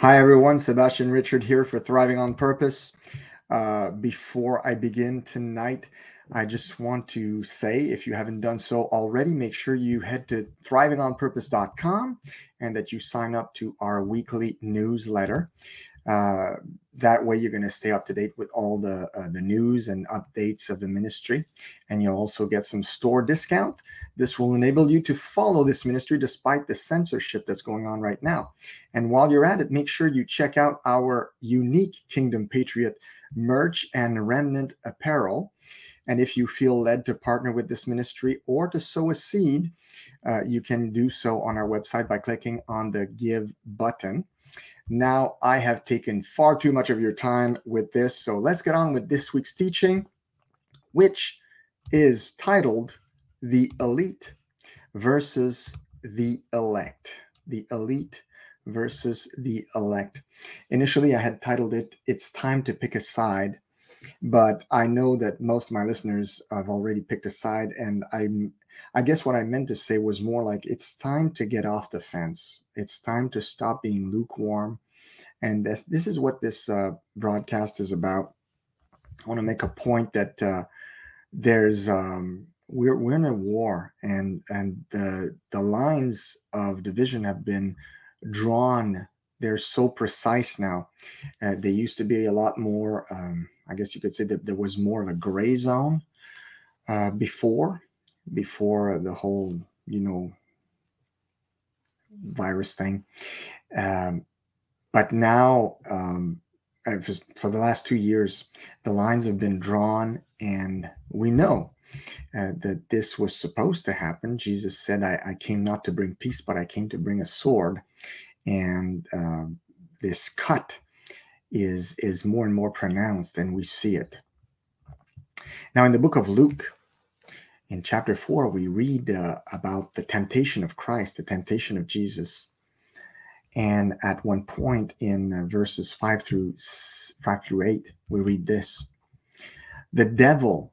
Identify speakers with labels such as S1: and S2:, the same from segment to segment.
S1: Hi, everyone. Sebastian Richard here for Thriving on Purpose. Uh, before I begin tonight, I just want to say if you haven't done so already, make sure you head to thrivingonpurpose.com and that you sign up to our weekly newsletter. Uh, that way, you're going to stay up to date with all the uh, the news and updates of the ministry, and you'll also get some store discount. This will enable you to follow this ministry despite the censorship that's going on right now. And while you're at it, make sure you check out our unique Kingdom Patriot merch and remnant apparel. And if you feel led to partner with this ministry or to sow a seed, uh, you can do so on our website by clicking on the Give button. Now, I have taken far too much of your time with this, so let's get on with this week's teaching, which is titled The Elite versus the Elect. The Elite versus the Elect. Initially, I had titled it It's Time to Pick a Side, but I know that most of my listeners have already picked a side, and I'm I guess what I meant to say was more like it's time to get off the fence. It's time to stop being lukewarm. And this, this is what this uh, broadcast is about. I want to make a point that uh, there's um, we're we're in a war, and and the the lines of division have been drawn. They're so precise now. Uh, they used to be a lot more. Um, I guess you could say that there was more of a gray zone uh, before, before the whole you know virus thing um, but now um, for the last two years the lines have been drawn and we know uh, that this was supposed to happen. Jesus said I, I, came not to bring peace but i came to bring a sword. And uh, this cut is is more and more pronounced and we see it. Now in the book of luke in chapter 4 we read uh, about the temptation of christ the temptation of jesus. And at one point in uh, verses 5 through 5 through 8 we read this. The devil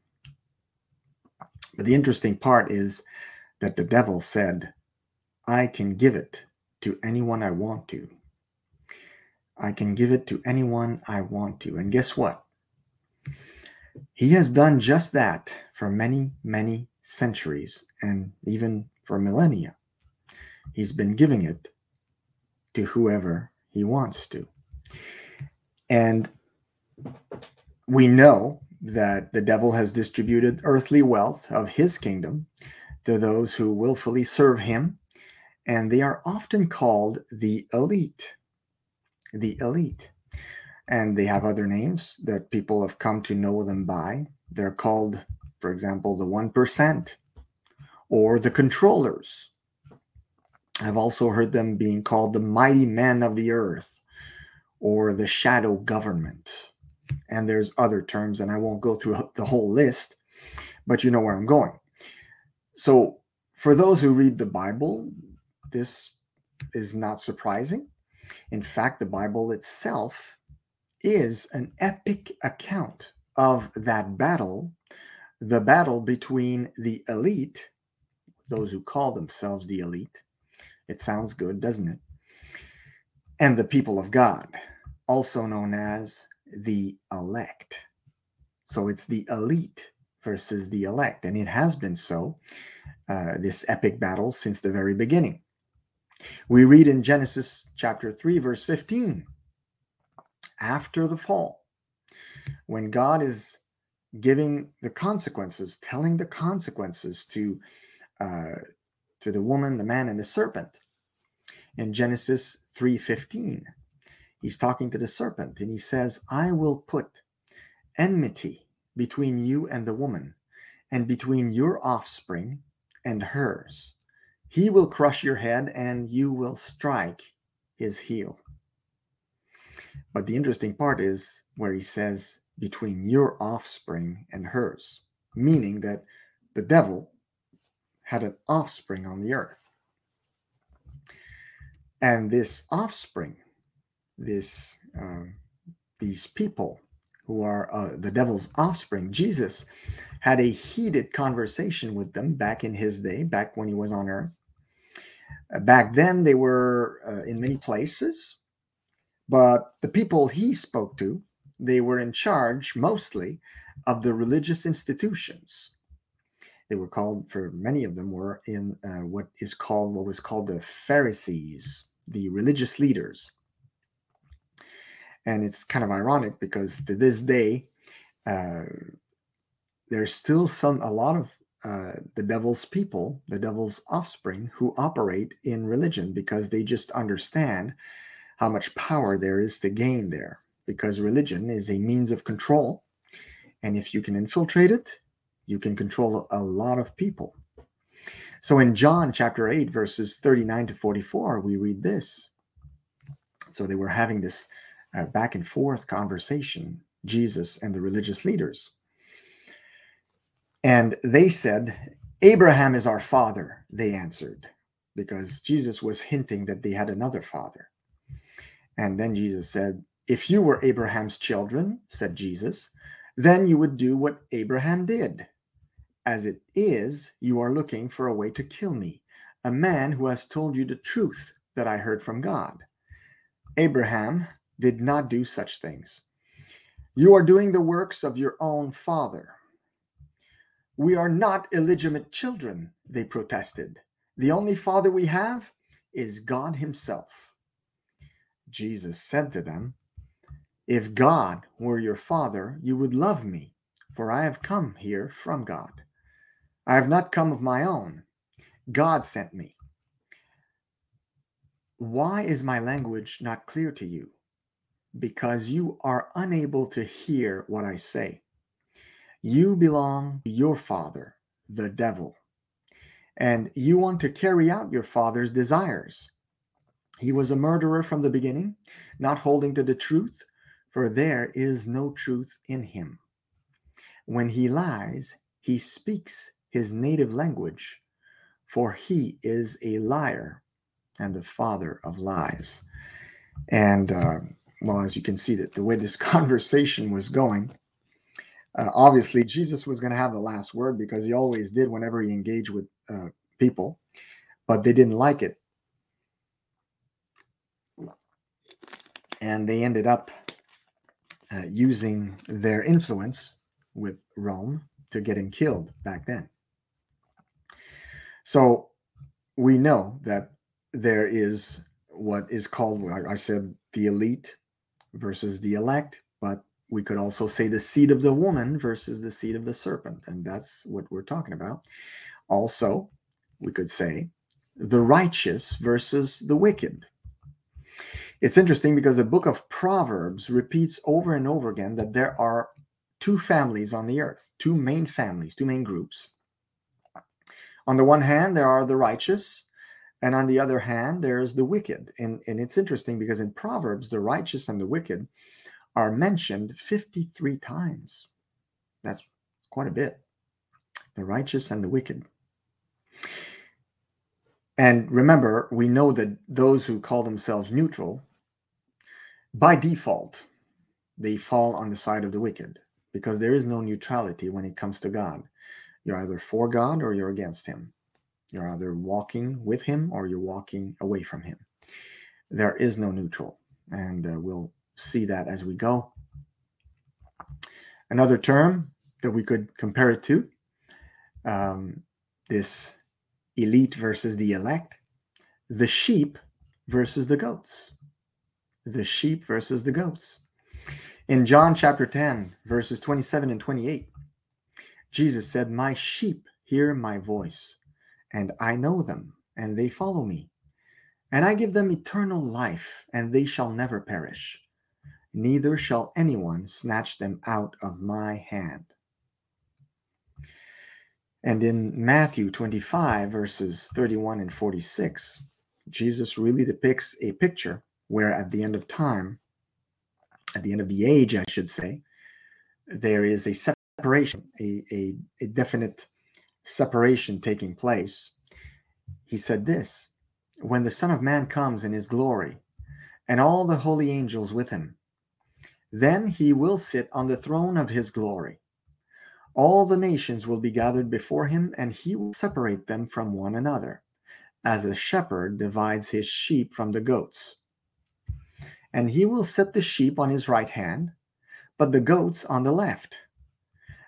S1: But the interesting part is that the devil said, I can give it to anyone I want to. I can give it to anyone I want to. And guess what? He has done just that for many, many centuries and even for millennia. He's been giving it to whoever he wants to. And we know that the devil has distributed earthly wealth of his kingdom to those who willfully serve him, and they are often called the elite. The elite. And they have other names that people have come to know them by. They're called, for example, the 1% or the controllers I've also heard them being called the mighty men of the earth or the shadow government. And there's other terms, and I won't go through the whole list, but you know where I'm going. So, for those who read the Bible, this is not surprising. In fact, the Bible itself is an epic account of that battle, the battle between the elite, those who call themselves the elite, it sounds good, doesn't it? And the people of God, also known as the elect. So it's the elite versus the elect. And it has been so, uh, this epic battle, since the very beginning. We read in Genesis chapter 3, verse 15, after the fall, when God is giving the consequences, telling the consequences to uh, to the woman, the man, and the serpent. In Genesis 3:15, he's talking to the serpent and he says, "I will put enmity between you and the woman, and between your offspring and hers. He will crush your head and you will strike his heel." But the interesting part is where he says, between your offspring and hers, meaning that the devil had an offspring on the earth. And this offspring, this uh, these people who are uh, the devil's offspring, Jesus had a heated conversation with them back in his day, back when he was on earth. Uh, back then, they were uh, in many places, but the people he spoke to, they were in charge mostly of the religious institutions. They were called, for many of them, were in uh, what is called, what was called the Pharisees, the religious leaders. And it's kind of ironic because to this day, uh, there's still some, a lot of uh, the devil's people, the devil's offspring, who operate in religion because they just understand how much power there is to gain there. Because religion is a means of control. And if you can infiltrate it, you can control a lot of people. So in John chapter 8, verses 39 to 44, we read this. So they were having this uh, back and forth conversation, Jesus and the religious leaders. And they said, Abraham is our father, they answered, because Jesus was hinting that they had another father. And then Jesus said, If you were Abraham's children, said Jesus, then you would do what Abraham did. As it is, you are looking for a way to kill me, a man who has told you the truth that I heard from God. Abraham did not do such things. You are doing the works of your own father. We are not illegitimate children, they protested. The only father we have is God Himself. Jesus said to them, If God were your father, you would love me, for I have come here from God. I have not come of my own. God sent me. Why is my language not clear to you? Because you are unable to hear what I say. You belong to your father, the devil, and you want to carry out your father's desires. He was a murderer from the beginning, not holding to the truth, for there is no truth in him. When he lies, he speaks his native language, for he is a liar and the father of lies. And uh, well, as you can see, that the way this conversation was going, uh, obviously, Jesus was going to have the last word because he always did whenever he engaged with uh, people, but they didn't like it. And they ended up uh, using their influence with Rome to get him killed back then. So we know that there is what is called, I said, the elite versus the elect, but we could also say the seed of the woman versus the seed of the serpent. And that's what we're talking about. Also, we could say the righteous versus the wicked. It's interesting because the book of Proverbs repeats over and over again that there are two families on the earth, two main families, two main groups. On the one hand, there are the righteous, and on the other hand, there's the wicked. And, and it's interesting because in Proverbs, the righteous and the wicked are mentioned 53 times. That's quite a bit. The righteous and the wicked. And remember, we know that those who call themselves neutral, by default, they fall on the side of the wicked because there is no neutrality when it comes to God. You're either for God or you're against Him. You're either walking with Him or you're walking away from Him. There is no neutral. And uh, we'll see that as we go. Another term that we could compare it to um, this elite versus the elect, the sheep versus the goats. The sheep versus the goats. In John chapter 10, verses 27 and 28, Jesus said, My sheep hear my voice, and I know them, and they follow me. And I give them eternal life, and they shall never perish neither shall anyone snatch them out of my hand. And in Matthew 25, verses 31 and 46, Jesus really depicts a picture where at the end of time, at the end of the age, I should say, there is a separation, a, a, a definite separation taking place. He said this When the Son of Man comes in his glory, and all the holy angels with him, then he will sit on the throne of his glory. All the nations will be gathered before him, and he will separate them from one another, as a shepherd divides his sheep from the goats. And he will set the sheep on his right hand, but the goats on the left.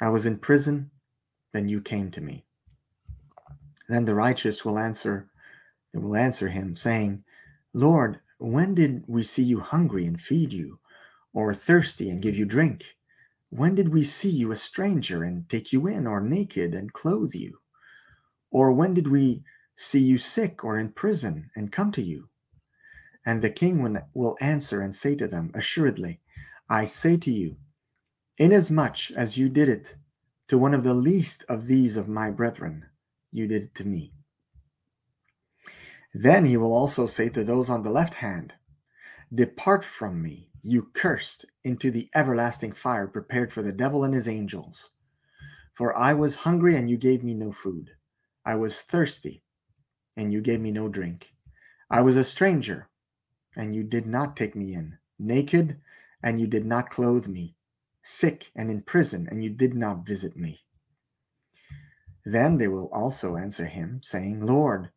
S1: I was in prison, then you came to me. Then the righteous will answer, they will answer him, saying, Lord, when did we see you hungry and feed you, or thirsty and give you drink? When did we see you a stranger and take you in, or naked and clothe you? Or when did we see you sick or in prison and come to you? And the king will answer and say to them, Assuredly, I say to you, inasmuch as you did it to one of the least of these of my brethren, you did it to me. Then he will also say to those on the left hand, Depart from me, you cursed, into the everlasting fire prepared for the devil and his angels. For I was hungry, and you gave me no food. I was thirsty, and you gave me no drink. I was a stranger, and you did not take me in. Naked, and you did not clothe me. Sick and in prison, and you did not visit me. Then they will also answer him, saying, Lord,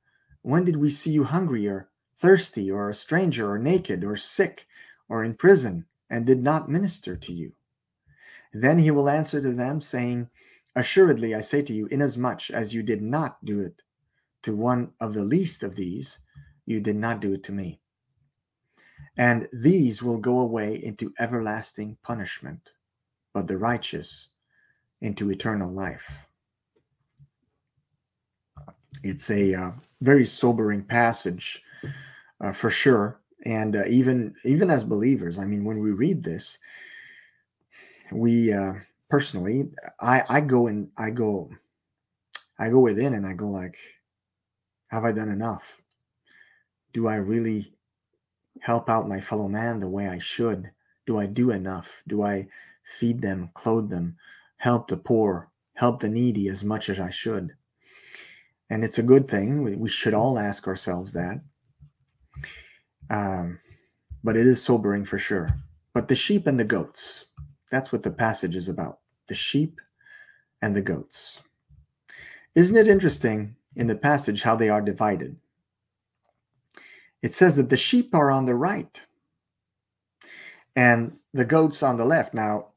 S1: when did we see you hungry, or thirsty, or a stranger, or naked, or sick? or in prison and did not minister to you? Then he will answer to them, saying, Assuredly, I say to you, inasmuch as you did not do it to one of the least of these, you did not do it to me. And these will go away into everlasting punishment, the righteous into eternal life. It's a uh, very sobering passage uh, for sure. And uh, even even as believers i mean when we read this we uh personally i i go and i go i go within and i go like have i done enough? Do i really help out my fellow man the way i should? Do i do enough? Do i feed them clothe them help the poor help the needy as much as i should and it's a good thing we, should all ask ourselves that um, but it is sobering for sure. But the sheep and the goats, that's what the passage is about the sheep and the goats. Isn't it interesting in the passage how they are divided? It says that the sheep are on the right and the goats on the left. Now,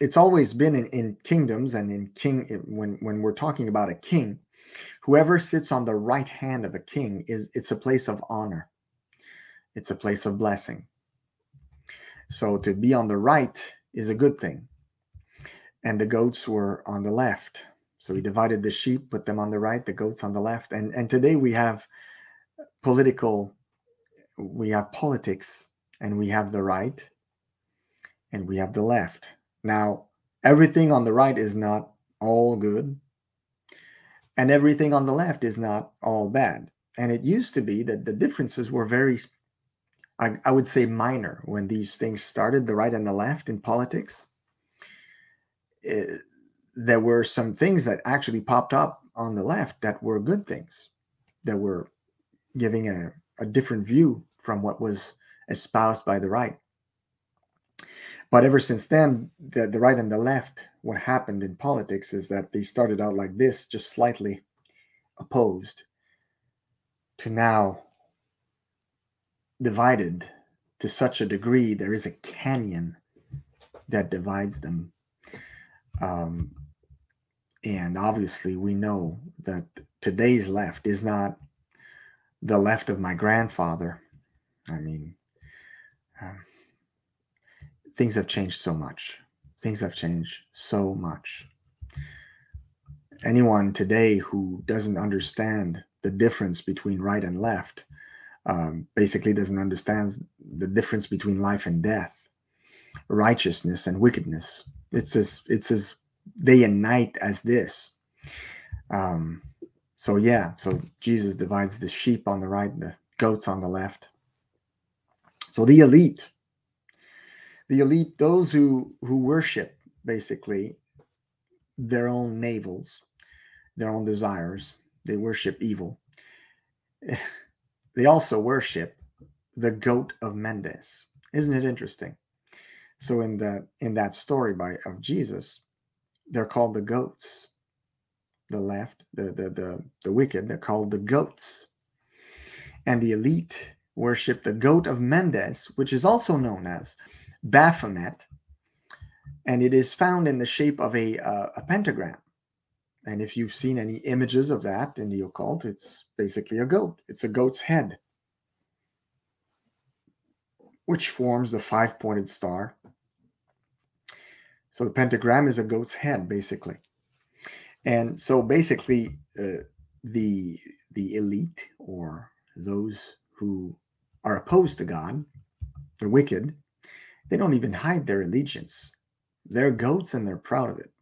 S1: it's always been in, in kingdoms and in king eh, when when we're talking about a king, whoever sits on the right hand of a king is it's a place of honor it's a place of blessing. So to be on the right is a good thing. And the goats were on the left. So he divided the sheep, put them on the right, the goats on the left. And and today we have political we have politics and we have the right and we have the left. Now, everything on the right is not all good and everything on the left is not all bad. And it used to be that the differences were very I, I would say minor when these things started, the right and the left in politics. It, eh, there were some things that actually popped up on the left that were good things, that were giving a, a different view from what was espoused by the right. But ever since then, the, the right and the left, what happened in politics is that they started out like this, just slightly opposed, to now divided to such a degree there is a canyon that divides them. Um, and obviously we know that today's left is not the left of my grandfather. I mean um, things have changed so much. Things have changed so much. Anyone today who doesn't understand the difference between right and left um, basically doesn't understand the difference between life and death, righteousness and wickedness. It's as it's as day and night as this. Um, so yeah, so Jesus divides the sheep on the right, the goats on the left. So the elite, the elite, those who who worship basically their own navels, their own desires, they worship evil. they also worship the goat of Mendes. Isn't it interesting? So in that in that story by of Jesus, they're called the goats. The left, the the the, the wicked, they're called the goats. And the elite worship the goat of Mendes, which is also known as Baphomet, and it is found in the shape of a, uh, a pentagram. And if you've seen any images of that in the occult, it's basically a goat. It's a goat's head, which forms the five pointed star. So the pentagram is a goat's head, basically. And so basically, uh, the the elite or those who are opposed to God, the wicked, they don't even hide their allegiance. They're goats and they're proud of it.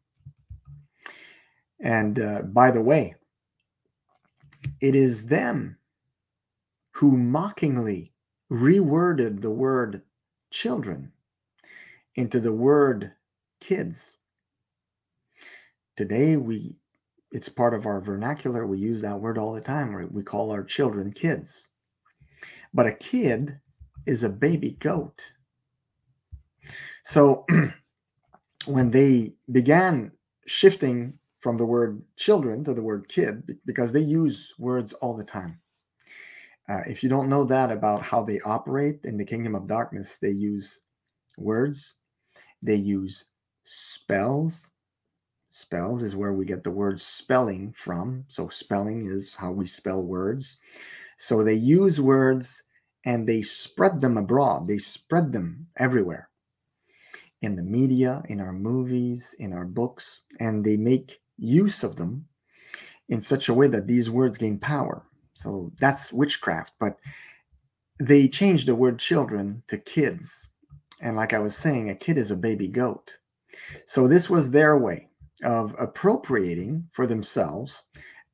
S1: And uh, by the way, it is them who mockingly reworded the word children into the word kids. Today we it's part of our vernacular. We use that word all the time. We call our children kids. But a kid is a baby goat. So when they began shifting from the word children to the word kid because they use words all the time. Uh, if you don't know that about how they operate in the kingdom of darkness, they use words, they use spells. Spells is where we get the word spelling from. So, spelling is how we spell words. So, they use words and they spread them abroad, they spread them everywhere in the media, in our movies, in our books, and they make use of them in such a way that these words gain power. So that's witchcraft. But they changed the word children to kids. And like I was saying, a kid is a baby goat. So this was their way of appropriating for themselves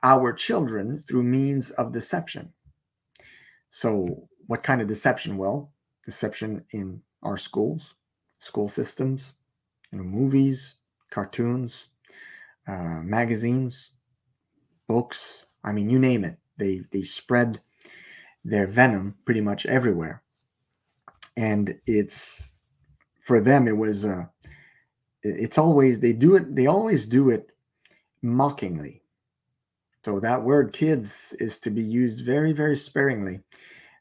S1: our children through means of deception. So, what kind of deception? Well, deception in our schools, school systems, you know, movies, cartoons, uh, magazines, books. I mean, you name it. They they spread their venom pretty much everywhere, and it's for them. It was uh, it's always they do it. They always do it mockingly. So that word "kids" is to be used very very sparingly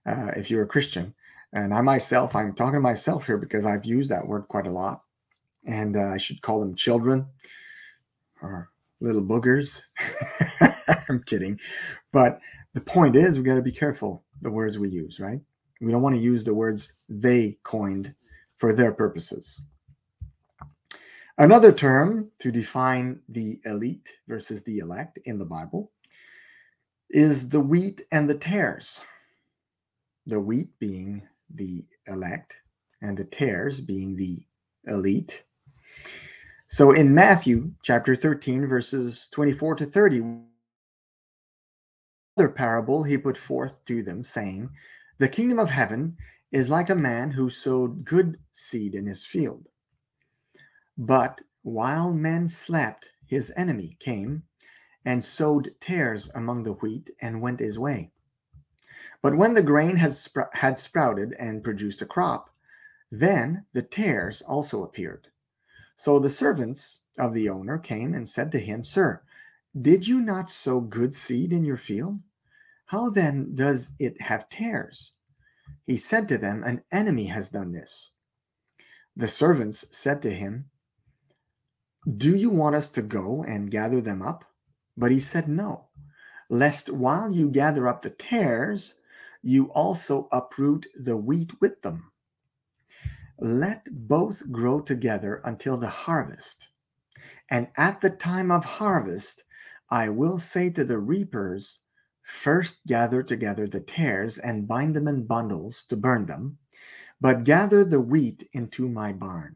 S1: uh, if you're a Christian. And I myself, I'm talking to myself here because I've used that word quite a lot, and uh, I should call them children or little boogers. I'm kidding. But the point is, we got to be careful the words we use, right? We don't want to use the words they coined for their purposes. Another term to define the elite versus the elect in the Bible is the wheat and the tares. The wheat being the elect and the tares being the elite. So in Matthew chapter 13, verses 24 to 30, other parable he put forth to them, saying, The kingdom of heaven is like a man who sowed good seed in his field. But while men slept, his enemy came and sowed tares among the wheat and went his way. But when the grain has spr- had sprouted and produced a crop, then the tares also appeared. So the servants of the owner came and said to him, Sir, did you not sow good seed in your field? How then does it have tares? He said to them, An enemy has done this. The servants said to him, Do you want us to go and gather them up? But he said, No, lest while you gather up the tares, you also uproot the wheat with them. let both grow together until the harvest. And at the time of harvest, I will say to the reapers, First gather together the tares and bind them in bundles to burn them, but gather the wheat into my barn.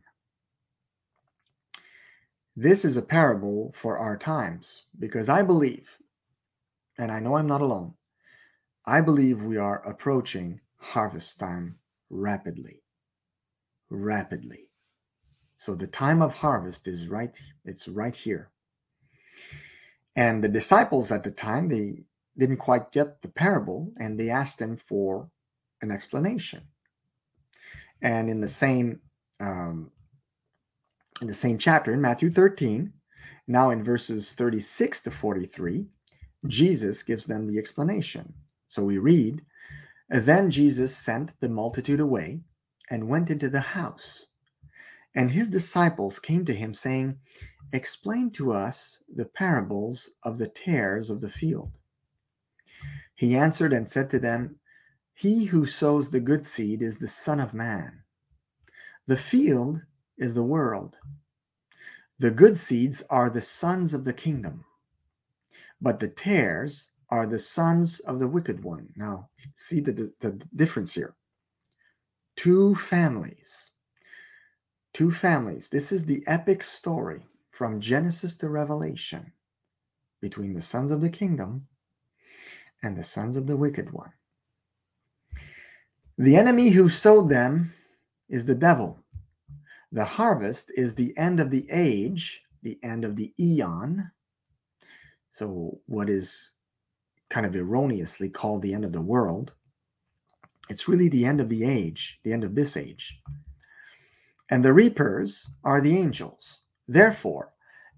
S1: This is a parable for our times because I believe, and I know I'm not alone, I believe we are approaching harvest time rapidly. Rapidly. So the time of harvest is right, it's right here. And the disciples at the time, they didn't quite get the parable and they asked him for an explanation. And in the same um, in the same chapter in Matthew 13, now in verses 36 to 43, Jesus gives them the explanation. So we read, Then Jesus sent the multitude away and went into the house. And his disciples came to him, saying, Explain to us the parables of the tares of the field. He answered and said to them, He who sows the good seed is the Son of Man. The field is the world. The good seeds are the sons of the kingdom, but the tares are the sons of the wicked one. Now, see the, the, difference here. Two families. Two families. This is the epic story from Genesis to Revelation between the sons of the kingdom and the sons of the wicked one. The enemy who sowed them is the devil. The harvest is the end of the age, the end of the eon. So, what is kind of erroneously called the end of the world, it's really the end of the age, the end of this age. And the reapers are the angels. Therefore,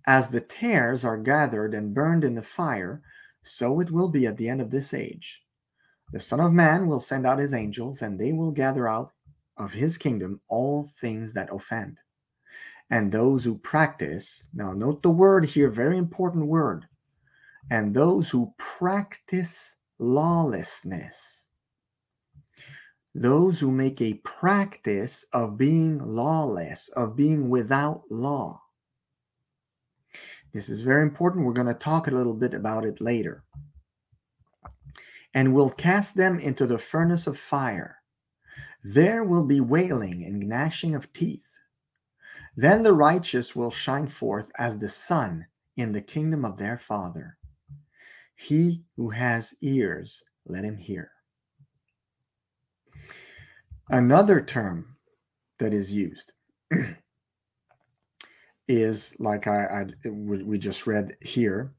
S1: as the tares are gathered and burned in the fire, so it will be at the end of this age. The Son of Man will send out his angels, and they will gather out of his kingdom all things that offend. And those who practice, now note the word here, very important word, and those who practice lawlessness. Those who make a practice of being lawless, of being without law. This is very important. We're going to talk a little bit about it later. And will cast them into the furnace of fire. There will be wailing and gnashing of teeth. Then the righteous will shine forth as the sun in the kingdom of their Father. He who has ears, let him hear. Another term that is used is like I, I we just read here,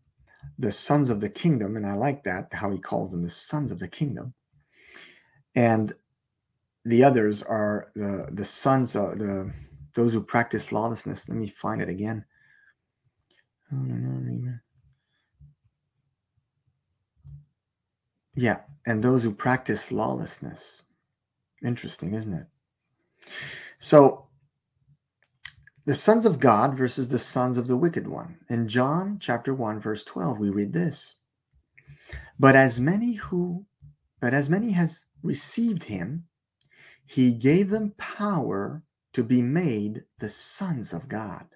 S1: the sons of the kingdom, and I like that how he calls them the sons of the kingdom, and the others are the the sons of the those who practice lawlessness. Let me find it again. Oh, Yeah, and those who practice lawlessness. Interesting, isn't it? So the sons of God versus the sons of the wicked one. In John chapter 1 verse 12 we read this. But as many who but as many has received him he gave them power to be made the sons of God.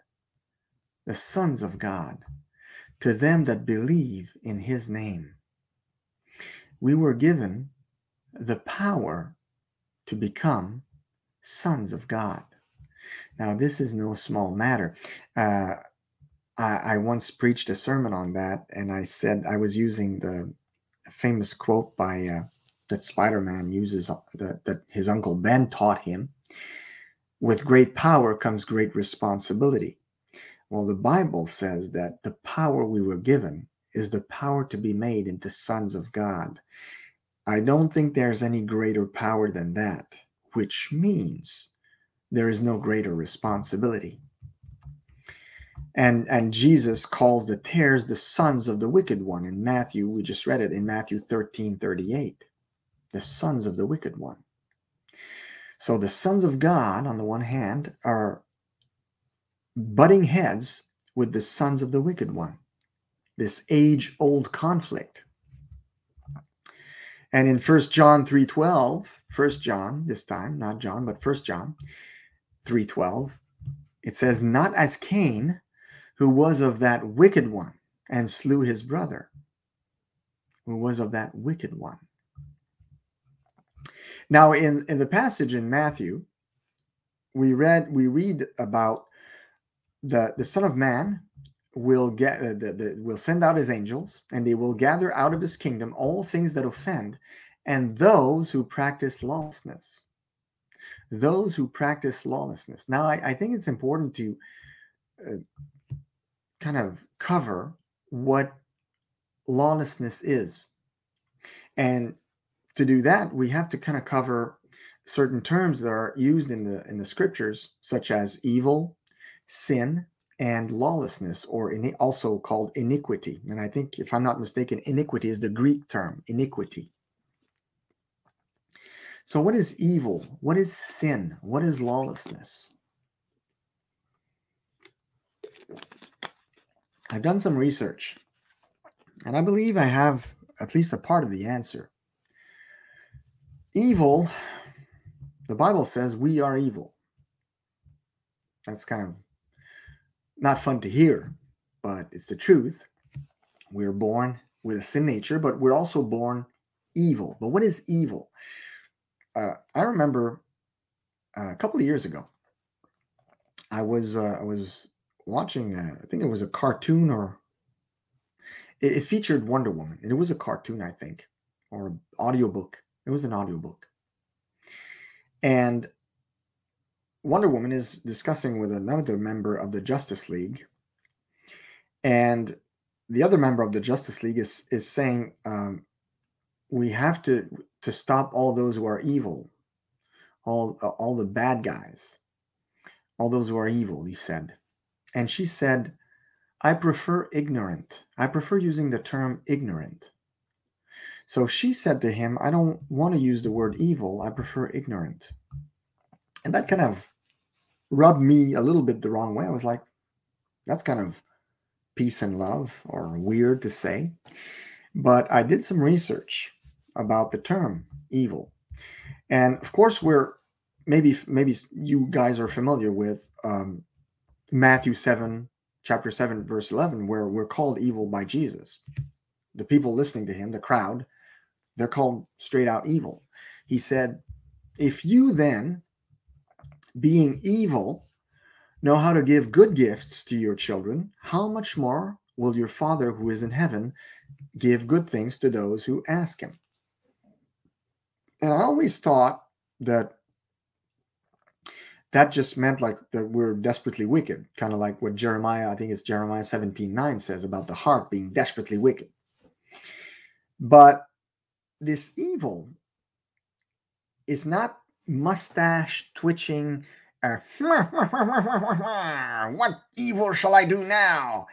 S1: The sons of God to them that believe in his name. We were given the power to become sons of God. Now, this is no small matter. Uh, I, I, once preached a sermon on that, and I said I was using the famous quote by uh, that Spider-Man uses uh, that, that his uncle Ben taught him. With great power comes great responsibility. Well, the Bible says that the power we were given is the power to be made into sons of God. I don't think there's any greater power than that, which means there is no greater responsibility. And, and Jesus calls the tares the sons of the wicked one. In Matthew, we just read it in Matthew 13 38. The sons of the wicked one. So the sons of God, on the one hand, are butting heads with the sons of the wicked one. This age old conflict. And in First John 3:12, First John this time, not John, but First John, 3:12, it says, "Not as Cain, who was of that wicked one and slew his brother, who was of that wicked one." Now, in, in the passage in Matthew, we read we read about the the Son of Man will get uh, the, the, will send out his angels, and they will gather out of his kingdom all things that offend, and those who practice lawlessness. Those who practice lawlessness. Now, I, I think it's important to uh, kind of cover what lawlessness is, and to do that, we have to kind of cover certain terms that are used in the in the scriptures, such as evil, sin, and lawlessness, or in, also called iniquity. And I think, if I'm not mistaken, iniquity is the Greek term, iniquity. So, what is evil? What is sin? What is lawlessness? I've done some research, and I believe I have at least a part of the answer. Evil, the Bible says we are evil. That's kind of not fun to hear, but it's the truth. We're born with a sin nature, but we're also born evil. But what is evil? Uh, I remember uh, a couple of years ago, I was uh, I was watching. Uh, I think it was a cartoon or it, it featured Wonder Woman, and it was a cartoon, I think, or an audiobook it was an audiobook. And Wonder Woman is discussing with another member of the Justice League. And the other member of the Justice League is, is saying, um, we have to, to stop all those who are evil, all, uh, all the bad guys, all those who are evil, he said. And she said, I prefer ignorant. I prefer using the term ignorant. So she said to him, I don't want to use the word evil. I prefer ignorant. And that kind of rubbed me a little bit the wrong way. I was like, that's kind of peace and love or weird to say. But I did some research about the term evil. And of course, we're maybe maybe you guys are familiar with um, Matthew 7, chapter 7, verse 11, where we're called evil by Jesus. The people listening to him, the crowd, they're called straight out evil. He said, If you then, being evil, know how to give good gifts to your children, how much more will your Father who is in heaven give good things to those who ask him? And I always thought that that just meant like that we're desperately wicked, kind of like what Jeremiah, I think it's Jeremiah 17 9 says about the heart being desperately wicked. But this evil is not mustache twitching uh, what evil shall i do now?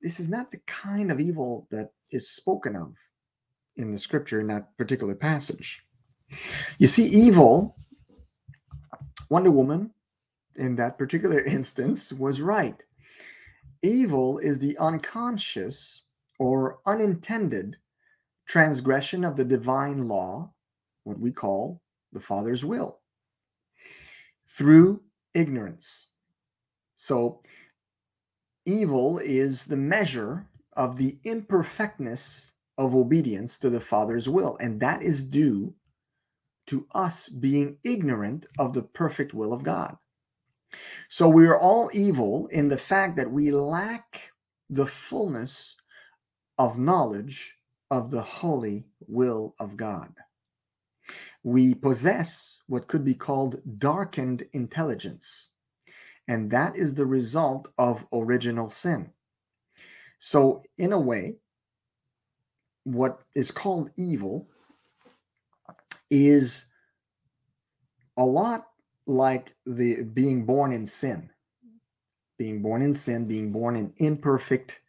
S1: This is not the kind of evil that is spoken of in the scripture in that particular passage. You see evil wonder woman in that particular instance was right. Evil is the unconscious or unintended transgression of the divine law, what we call the Father's will, through ignorance. So, evil is the measure of the imperfectness of obedience to the Father's will, and that is due to us being ignorant of the perfect will of God. So, we are all evil in the fact that we lack the fullness of knowledge of the holy will of God. We possess what could be called darkened intelligence, and that is the result of original sin. So, in a way, what is called evil is a lot like the being born in sin being born in sin being born in imperfect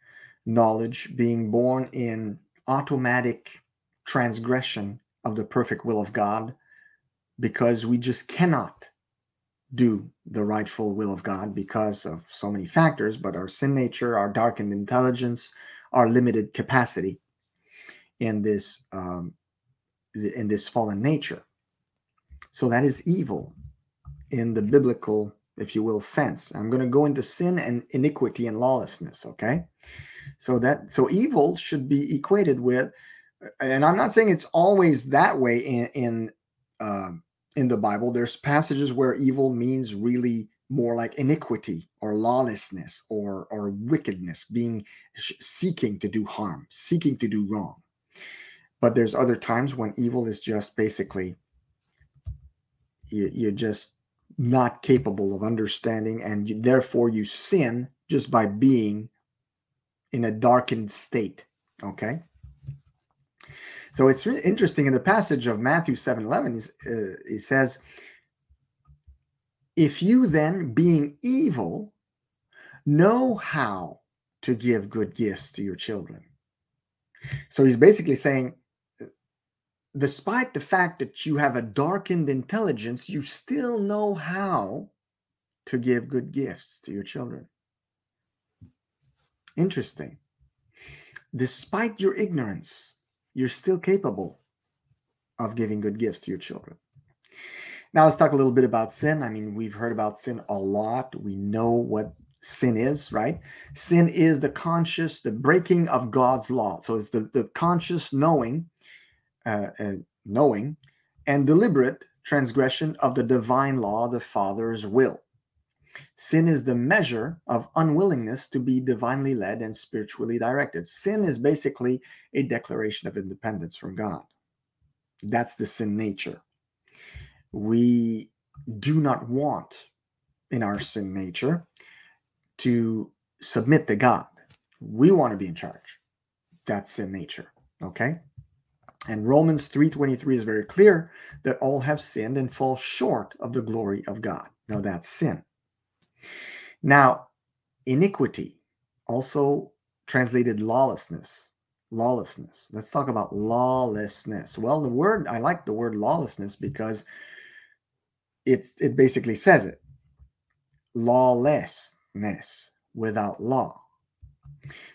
S1: knowledge being born in automatic transgression of the perfect will of God because we just cannot do the rightful will of God because of so many factors, but our sin nature, our darkened intelligence, our limited capacity in this um, in this fallen nature. So that is evil in the biblical if you will, sense. I'm going to go into sin and iniquity and lawlessness. Okay, so that so evil should be equated with, and I'm not saying it's always that way in in uh, in the Bible. There's passages where evil means really more like iniquity or lawlessness or or wickedness, being seeking to do harm, seeking to do wrong. But there's other times when evil is just basically you, you're just not capable of understanding, and therefore you sin just by being in a darkened state. Okay. So it's really interesting in the passage of Matthew 7 11, uh, he says, If you then, being evil, know how to give good gifts to your children. So he's basically saying, despite the fact that you have a darkened intelligence, you still know how to give good gifts to your children. Interesting. Despite your ignorance, you're still capable of giving good gifts to your children. Now, let's talk a little bit about sin. I mean, we've heard about sin a lot. We know what sin is, right? Sin is the conscious, the breaking of God's law. So it's the, the conscious knowing uh, uh, knowing and deliberate transgression of the divine law, the Father's will. Sin is the measure of unwillingness to be divinely led and spiritually directed. Sin is basically a declaration of independence from God. That's the sin nature. We do not want in our sin nature to submit to God. We want to be in charge. That's sin nature. Okay? And Romans 3:23 is very clear that all have sinned and fall short of the glory of God. Now that's sin. Now, iniquity, also translated lawlessness. Lawlessness. Let's talk about lawlessness. Well, the word I like the word lawlessness because it it basically says it. Lawlessness without law.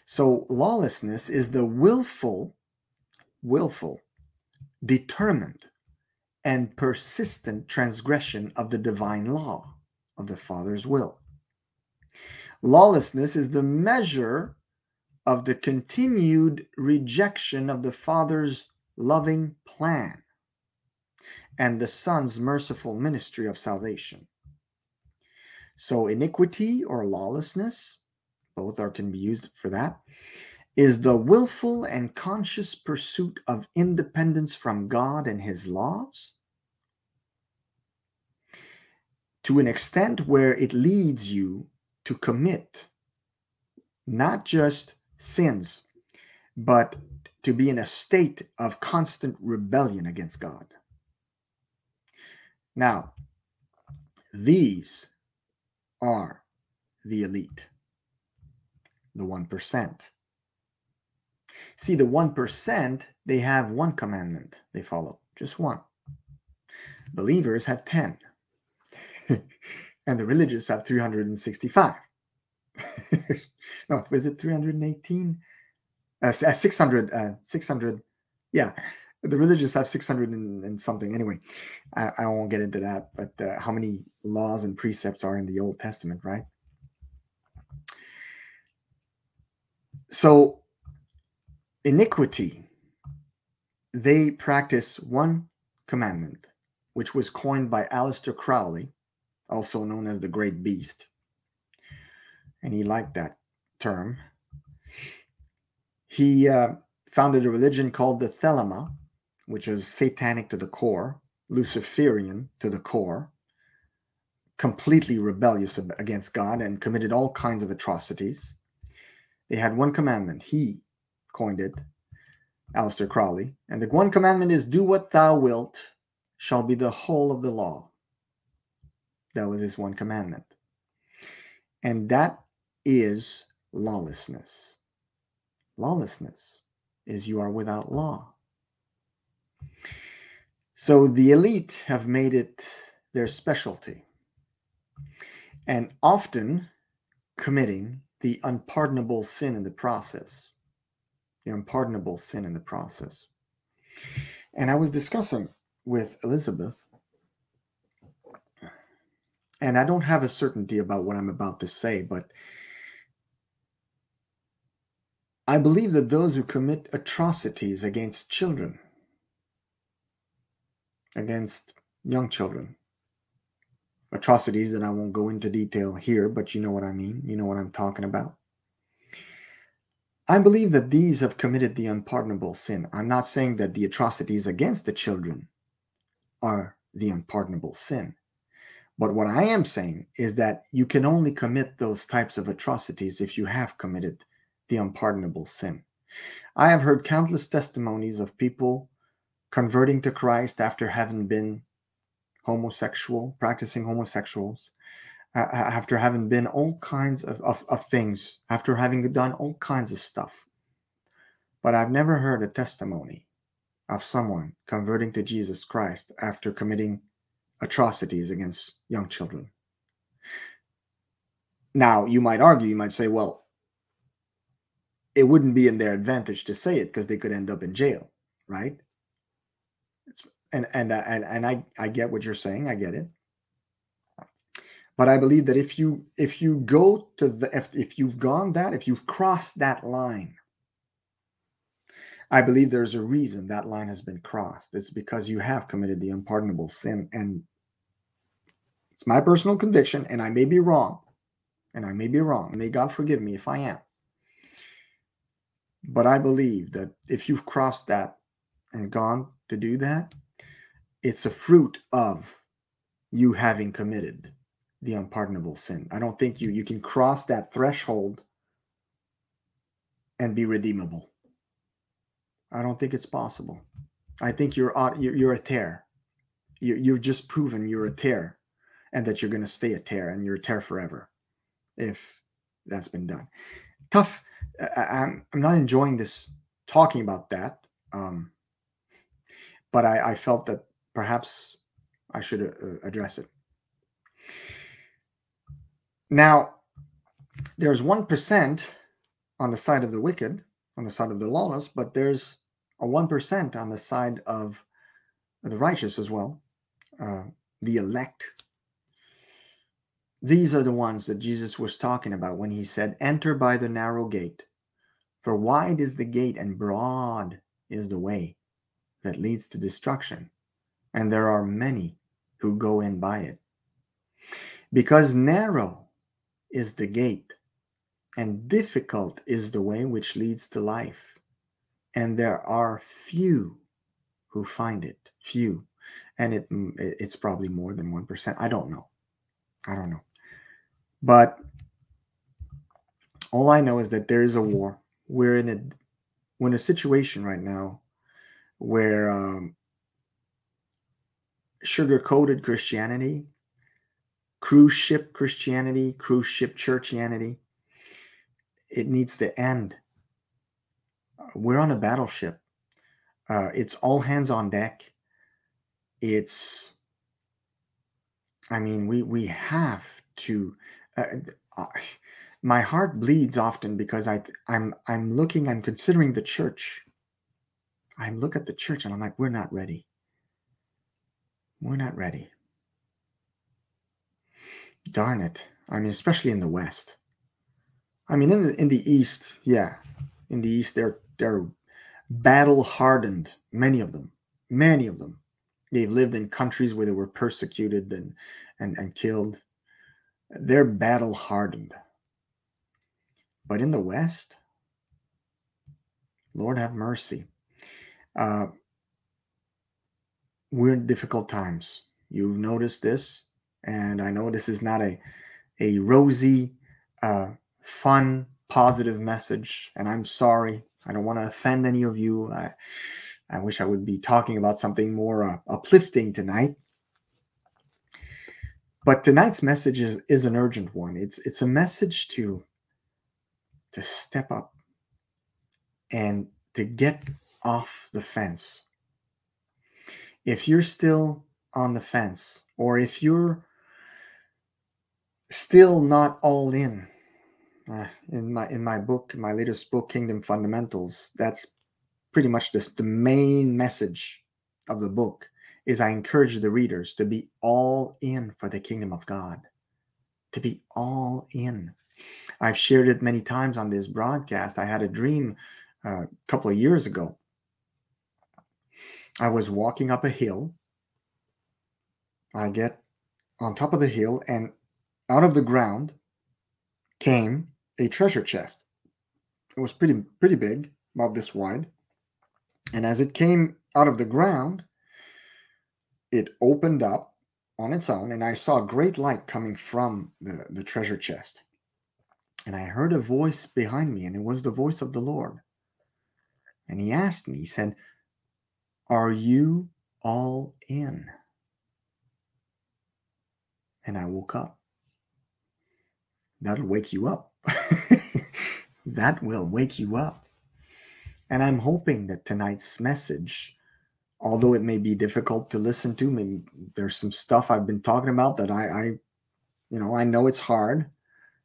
S1: So lawlessness is the willful willful, determined, and persistent transgression of the divine law of the Father's will. Lawlessness is the measure of the continued rejection of the Father's loving plan and the Son's merciful ministry of salvation. So, iniquity or lawlessness, both are can be used for that, is the willful and conscious pursuit of independence from God and His laws to an extent where it leads you to commit not just sins, but to be in a state of constant rebellion against God. Now, these are the elite, the 1%. See, the 1%, they have one commandment they follow, just one. Believers have 10. and the religious have 365. no, was it 318? Uh, uh 600, uh, 600. Yeah, the religious have 600 and, and something. Anyway, I, I, won't get into that, but uh, how many laws and precepts are in the Old Testament, right? So iniquity, they practice one commandment, which was coined by Aleister Crowley, also known as the Great Beast. And he liked that term. He uh, founded a religion called the Thelema, which is satanic to the core, Luciferian to the core, completely rebellious against God, and committed all kinds of atrocities. They had one commandment He coined it, Aleister Crowley. And the one commandment is do what thou wilt shall be the whole of the law. That was his one commandment. And that is lawlessness. Lawlessness is you are without law. So the elite have made it their specialty and often committing the unpardonable sin in the process the unpardonable sin in the process. And I was discussing with Elizabeth and I don't have a certainty about what I'm about to say, but I believe that those who commit atrocities against children, against young children, atrocities that I won't go into detail here, but you know what I mean. You know what I'm talking about. I believe that these have committed the unpardonable sin. I'm not saying that the atrocities against the children are the unpardonable sin. But what I am saying is that you can only commit those types of atrocities if you have committed the unpardonable sin. I have heard countless testimonies of people converting to Christ after having been homosexual, practicing homosexuals, uh, after having been all kinds of, of, of things, after having done all kinds of stuff. But I've never heard a testimony of someone converting to Jesus Christ after committing atrocities against young children. Now, you might argue, you might say, well, it wouldn't be in their advantage to say it because they could end up in jail, right? It's, and and uh, and and I I get what you're saying, I get it. But I believe that if you if you go to the if, if you've gone that if you've crossed that line, I believe there's a reason that line has been crossed. It's because you have committed the unpardonable sin, and it's my personal conviction, and I may be wrong, and I may be wrong. May God forgive me if I am. But I believe that if you've crossed that and gone to do that, it's a fruit of you having committed the unpardonable sin. I don't think you you can cross that threshold and be redeemable. I don't think it's possible. I think you're you're, a tare. You're just proven you're a tare, and that you're going to stay a tare, and you're a tare forever, if that's been done. Tough. I'm I'm not enjoying this talking about that, um, but I, I felt that perhaps I should uh, address it. Now, there's 1% on the side of the wicked, on the side of the lawless, but there's a 1% on the side of the righteous as well, uh, the elect. These are the ones that Jesus was talking about when he said, Enter by the narrow gate, for wide is the gate and broad is the way that leads to destruction, and there are many who go in by it. Because narrow is the gate, and difficult is the way which leads to life. And there are few who find it, few. And it mm, it's probably more than 1%. I don't know. I don't know. But all I know is that there is a war. We're in a we're in a situation right now where um, sugar coated Christianity cruise ship Christianity, cruise ship churchianity. It needs to end. We're on a battleship. Uh, it's all hands on deck. It's, I mean, we we have to. Uh, uh, my heart bleeds often because I I'm I'm looking I'm considering the church. I look at the church and I'm like, we're not ready. We're not ready darn it. I mean, especially in the West. I mean, in the in the East, yeah, in the East, they're they're battle hardened. Many of them, many of them, they've lived in countries where they were persecuted and and and killed. They're battle hardened. But in the West, Lord have mercy. Uh, we're in difficult times. You've noticed this and I know this is not a a rosy, uh, fun, positive message. And I'm sorry. I don't want to offend any of you. I, I wish I would be talking about something more uh, uplifting tonight. But tonight's message is, is an urgent one. It's it's a message to to step up and to get off the fence. If you're still on the fence, or if you're still not all in. Uh, in my in my book, my latest book, Kingdom Fundamentals, that's pretty much the, the main message of the book is I encourage the readers to be all in for the kingdom of God, to be all in. I've shared it many times on this broadcast. I had a dream uh, a couple of years ago. I was walking up a hill. I get on top of the hill, and out of the ground came a treasure chest. It was pretty pretty big, about this wide. And as it came out of the ground, it opened up on its own, and I saw a great light coming from the, the treasure chest. And I heard a voice behind me, and it was the voice of the Lord. And he asked me, he said, Are you all in? And I woke up. That'll wake you up. that will wake you up. And I'm hoping that tonight's message although it may be difficult to listen to maybe there's some stuff i've been talking about that i i you know i know it's hard.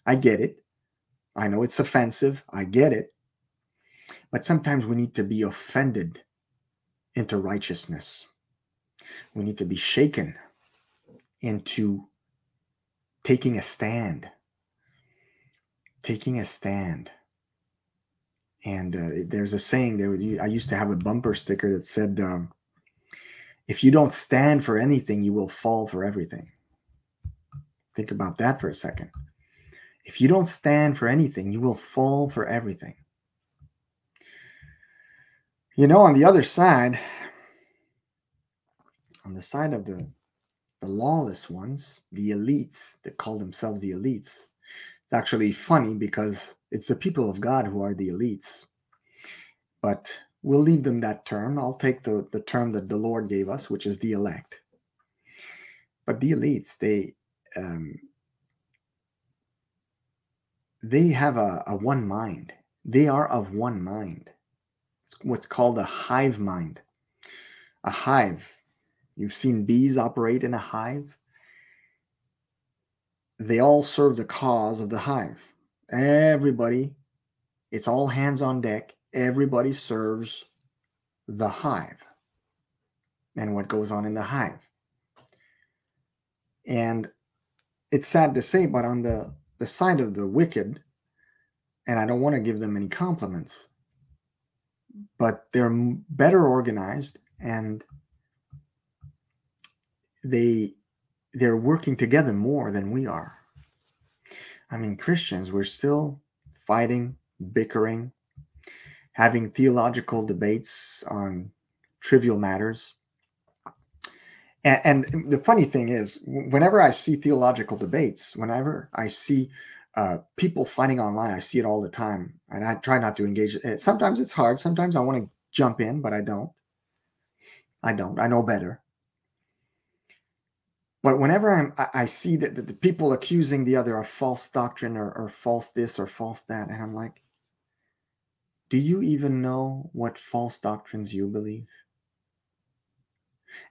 S1: I get it. I know it's offensive. I get it. But sometimes we need to be offended into righteousness. We need to be shaken into taking a stand taking a stand and uh, there's a saying that i used to have a bumper sticker that said um, if you don't stand for anything, you will fall for everything. Think about that for a second. If you don't stand for anything, you will fall for everything. You know, on the other side, on the side of the the lawless ones, the elites that call themselves the elites, it's actually funny because it's the people of God who are the elites. But we'll leave them that term. I'll take the, the term that the Lord gave us, which is the elect. But the elites, they um, they have a, a one mind. They are of one mind. It's what's called a hive mind. A hive. You've seen bees operate in a hive. They all serve the cause of the hive. Everybody, it's all hands on deck everybody serves the hive and what goes on in the hive. And it's sad to say, but on the, the side of the wicked, and I don't want to give them any compliments, but they're better organized and they they're working together more than we are. I mean, Christians, we're still fighting, bickering, having theological debates on trivial matters. And, and, the funny thing is, whenever I see theological debates, whenever I see uh, people fighting online, I see it all the time, and I try not to engage. Sometimes it's hard. Sometimes I want to jump in, but I don't. I don't. I know better. But whenever I'm, I, see that the, people accusing the other of false doctrine or, or false this or false that, and I'm like, do you even know what false doctrines you believe?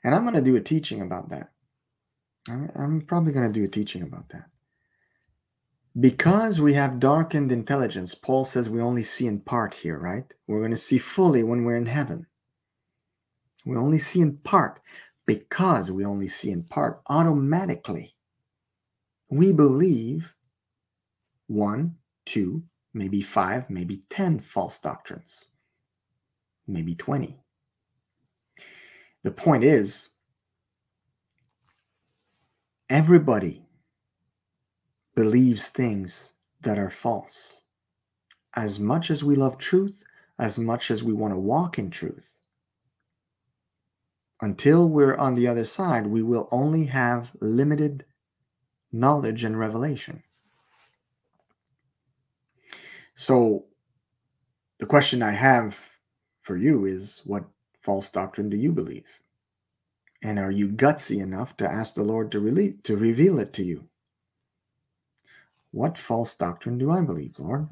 S1: And I'm going to do a teaching about that. I'm probably going to do a teaching about that. Because we have darkened intelligence, Paul says we only see in part here, right? We're going to see fully when we're in heaven. We only see in part. Because we only see in part, automatically, we believe one, two, maybe five, maybe 10 false doctrines, maybe 20. The point is, everybody believes things that are false. As much as we love truth, as much as we want to walk in truth, until we're on the other side, we will only have limited knowledge and revelation. So the question I have for you is what false doctrine do you believe? And are you gutsy enough to ask the Lord to, relieve, to reveal it to you? What false doctrine do I believe, Lord?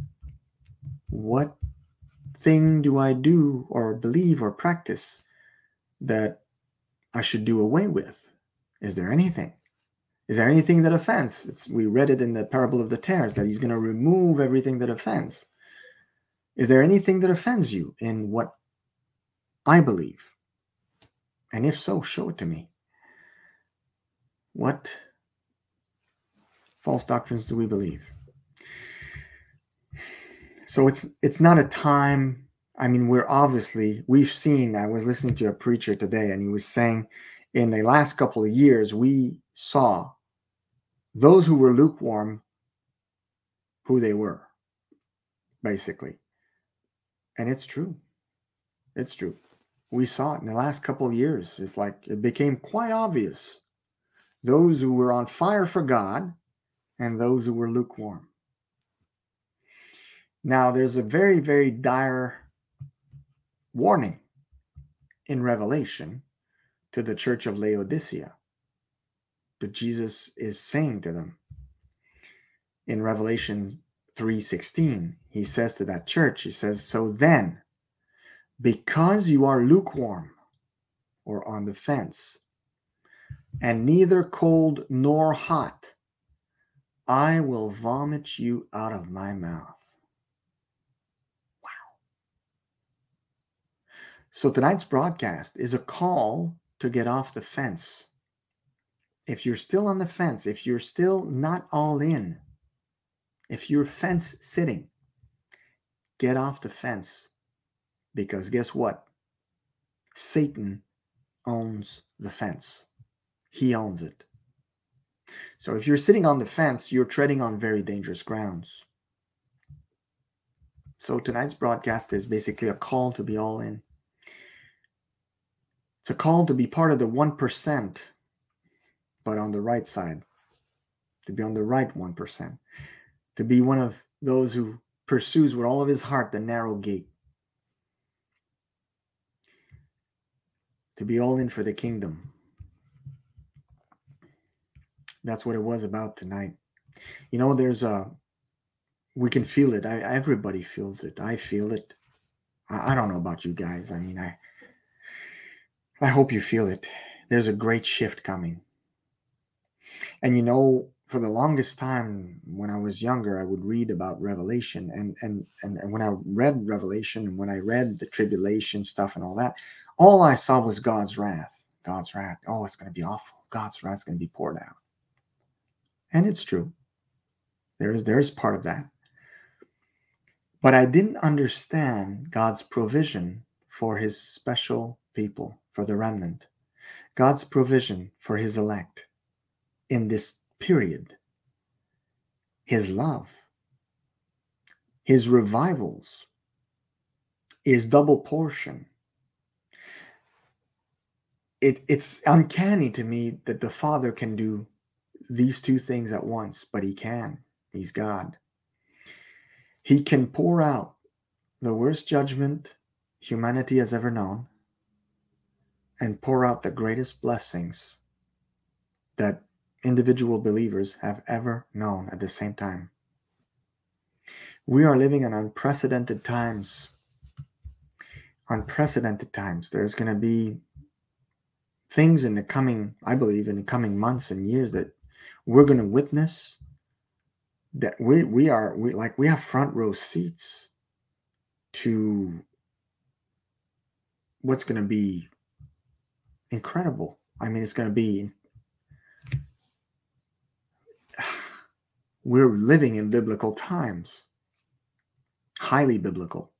S1: What thing do I do or believe or practice that I should do away with? Is there anything? Is there anything that offends? It's, we read it in the parable of the tares that he's going to remove everything that offends. Is there anything that offends you in what I believe? And if so, show it to me. What false doctrines do we believe? So it's it's not a time. I mean, we're obviously we've seen. I was listening to a preacher today, and he was saying, in the last couple of years, we saw those who were lukewarm, who they were, basically, and it's true. It's true. We saw it in the last couple of years. It's like it became quite obvious those who were on fire for God and those who were lukewarm. Now, there's a very, very dire warning in Revelation to the church of Laodicea that Jesus is saying to them. In Revelation 3:16, he says to that church, he says, "So then, because you are lukewarm or on the fence, and neither cold nor hot, I will vomit you out of my mouth. So tonight's broadcast is a call to get off the fence. If you're still on the fence, if you're still not all in, if you're fence sitting, get off the fence because guess what? Satan owns the fence. He owns it. So if you're sitting on the fence, you're treading on very dangerous grounds. So tonight's broadcast is basically a call to be all in. It's a call to be part of the 1%, but on the right side, to be on the right 1%, to be one of those who pursues with all of his heart the narrow gate, to be all in for the kingdom, that's what it was about tonight. You know, there's a, we can feel it. I, everybody feels it. I feel it. I, I don't know about you guys. I mean, I, I hope you feel it. There's a great shift coming. And you know, for the longest time when I was younger, I would read about Revelation, and and and, and when I read Revelation, and when I read the tribulation stuff and all that, all I saw was God's wrath. God's wrath. Oh, it's going to be awful. God's wrath is going to be poured out. And it's true. There's there's part of that. But I didn't understand God's provision for his special people, for the remnant. God's provision for his elect in this period. His love, his revivals, his double portion. It, it's uncanny to me that the Father can do these two things at once, but he can. He's God. He can pour out the worst judgment humanity has ever known and pour out the greatest blessings that individual believers have ever known at the same time. We are living in unprecedented times. Unprecedented times. There's going to be things in the coming, I believe, in the coming months and years that we're going to witness that we we are we like we have front row seats to what's going to be incredible. I mean, it's going to be we're living in biblical times, highly biblical.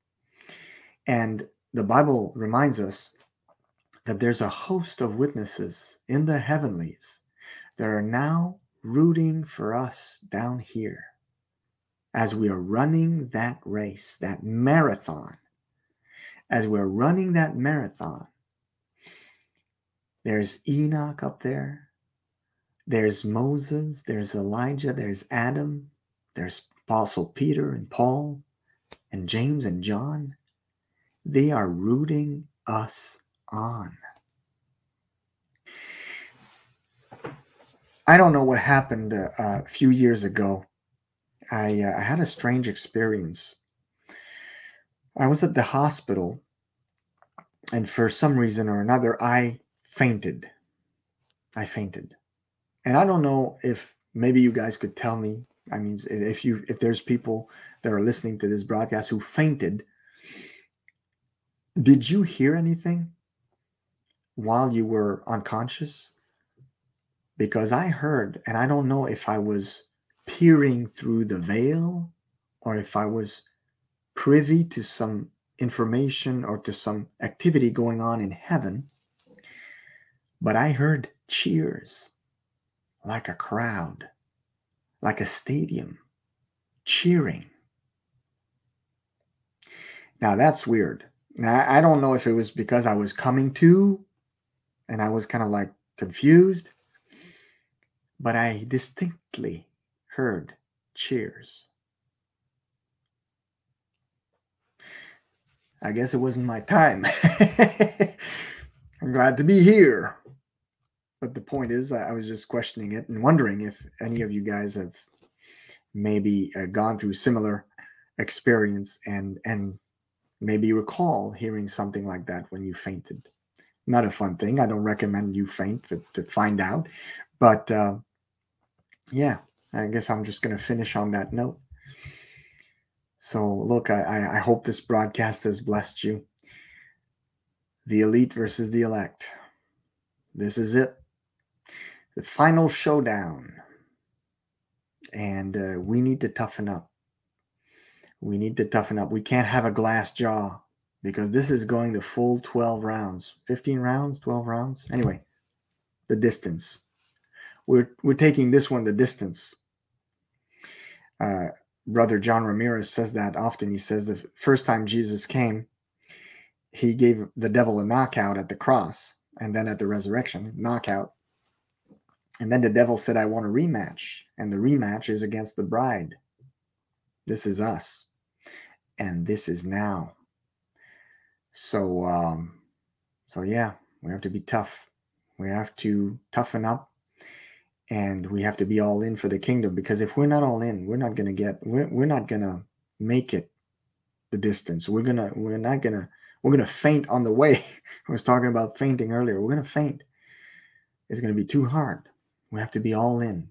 S1: And the Bible reminds us that there's a host of witnesses in the heavenlies that are now rooting for us down here as we are running that race, that marathon. As we're running that marathon, there's Enoch up there, there's Moses, there's Elijah, there's Adam, there's Apostle Peter and Paul and James and John. They are rooting us on. I don't know what happened uh, a few years ago. I, uh, I had a strange experience. I was at the hospital, and for some reason or another, I fainted. I fainted, and I don't know if maybe you guys could tell me. I mean, if you if there's people that are listening to this broadcast who fainted, did you hear anything while you were unconscious? because I heard, and I don't know if I was peering through the veil or if I was privy to some information or to some activity going on in heaven, but I heard cheers like a crowd, like a stadium cheering. Now that's weird. Now I don't know if it was because I was coming to and I was kind of like confused, but I distinctly heard cheers. I guess it wasn't my time. I'm glad to be here. But the point is, I was just questioning it and wondering if any of you guys have maybe uh, gone through similar experience and and maybe recall hearing something like that when you fainted. Not a fun thing. I don't recommend you faint to, to find out, but uh, yeah, I guess I'm just going to finish on that note. So, look, I, I hope this broadcast has blessed you. The elite versus the elect. This is it. The final showdown. And uh, we need to toughen up. We need to toughen up. We can't have a glass jaw because this is going the full 12 rounds. 15 rounds, 12 rounds. Anyway, the distance. We're, we're taking this one the distance. Uh, brother John Ramirez says that often. He says the first time Jesus came, he gave the devil a knockout at the cross and then at the resurrection, knockout. And then the devil said, I want a rematch. And the rematch is against the bride. This is us. And this is now. So, um, so yeah, we have to be tough. We have to toughen up and we have to be all in for the kingdom because if we're not all in we're not going to get we're, we're not going to make it the distance we're going to we're not going to we're going to faint on the way i was talking about fainting earlier we're going to faint it's going to be too hard we have to be all in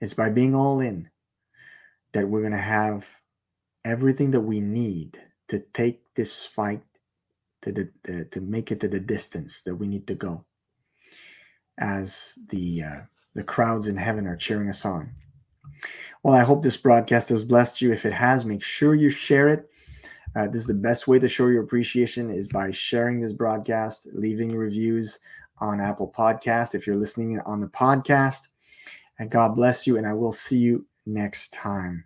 S1: it's by being all in that we're going to have everything that we need to take this fight to the, the, to make it to the distance that we need to go as the uh, the crowds in heaven are cheering us on. Well, I hope this broadcast has blessed you. If it has, make sure you share it. Uh, this is the best way to show your appreciation is by sharing this broadcast, leaving reviews on Apple Podcast if you're listening on the podcast. And God bless you, and I will see you next time.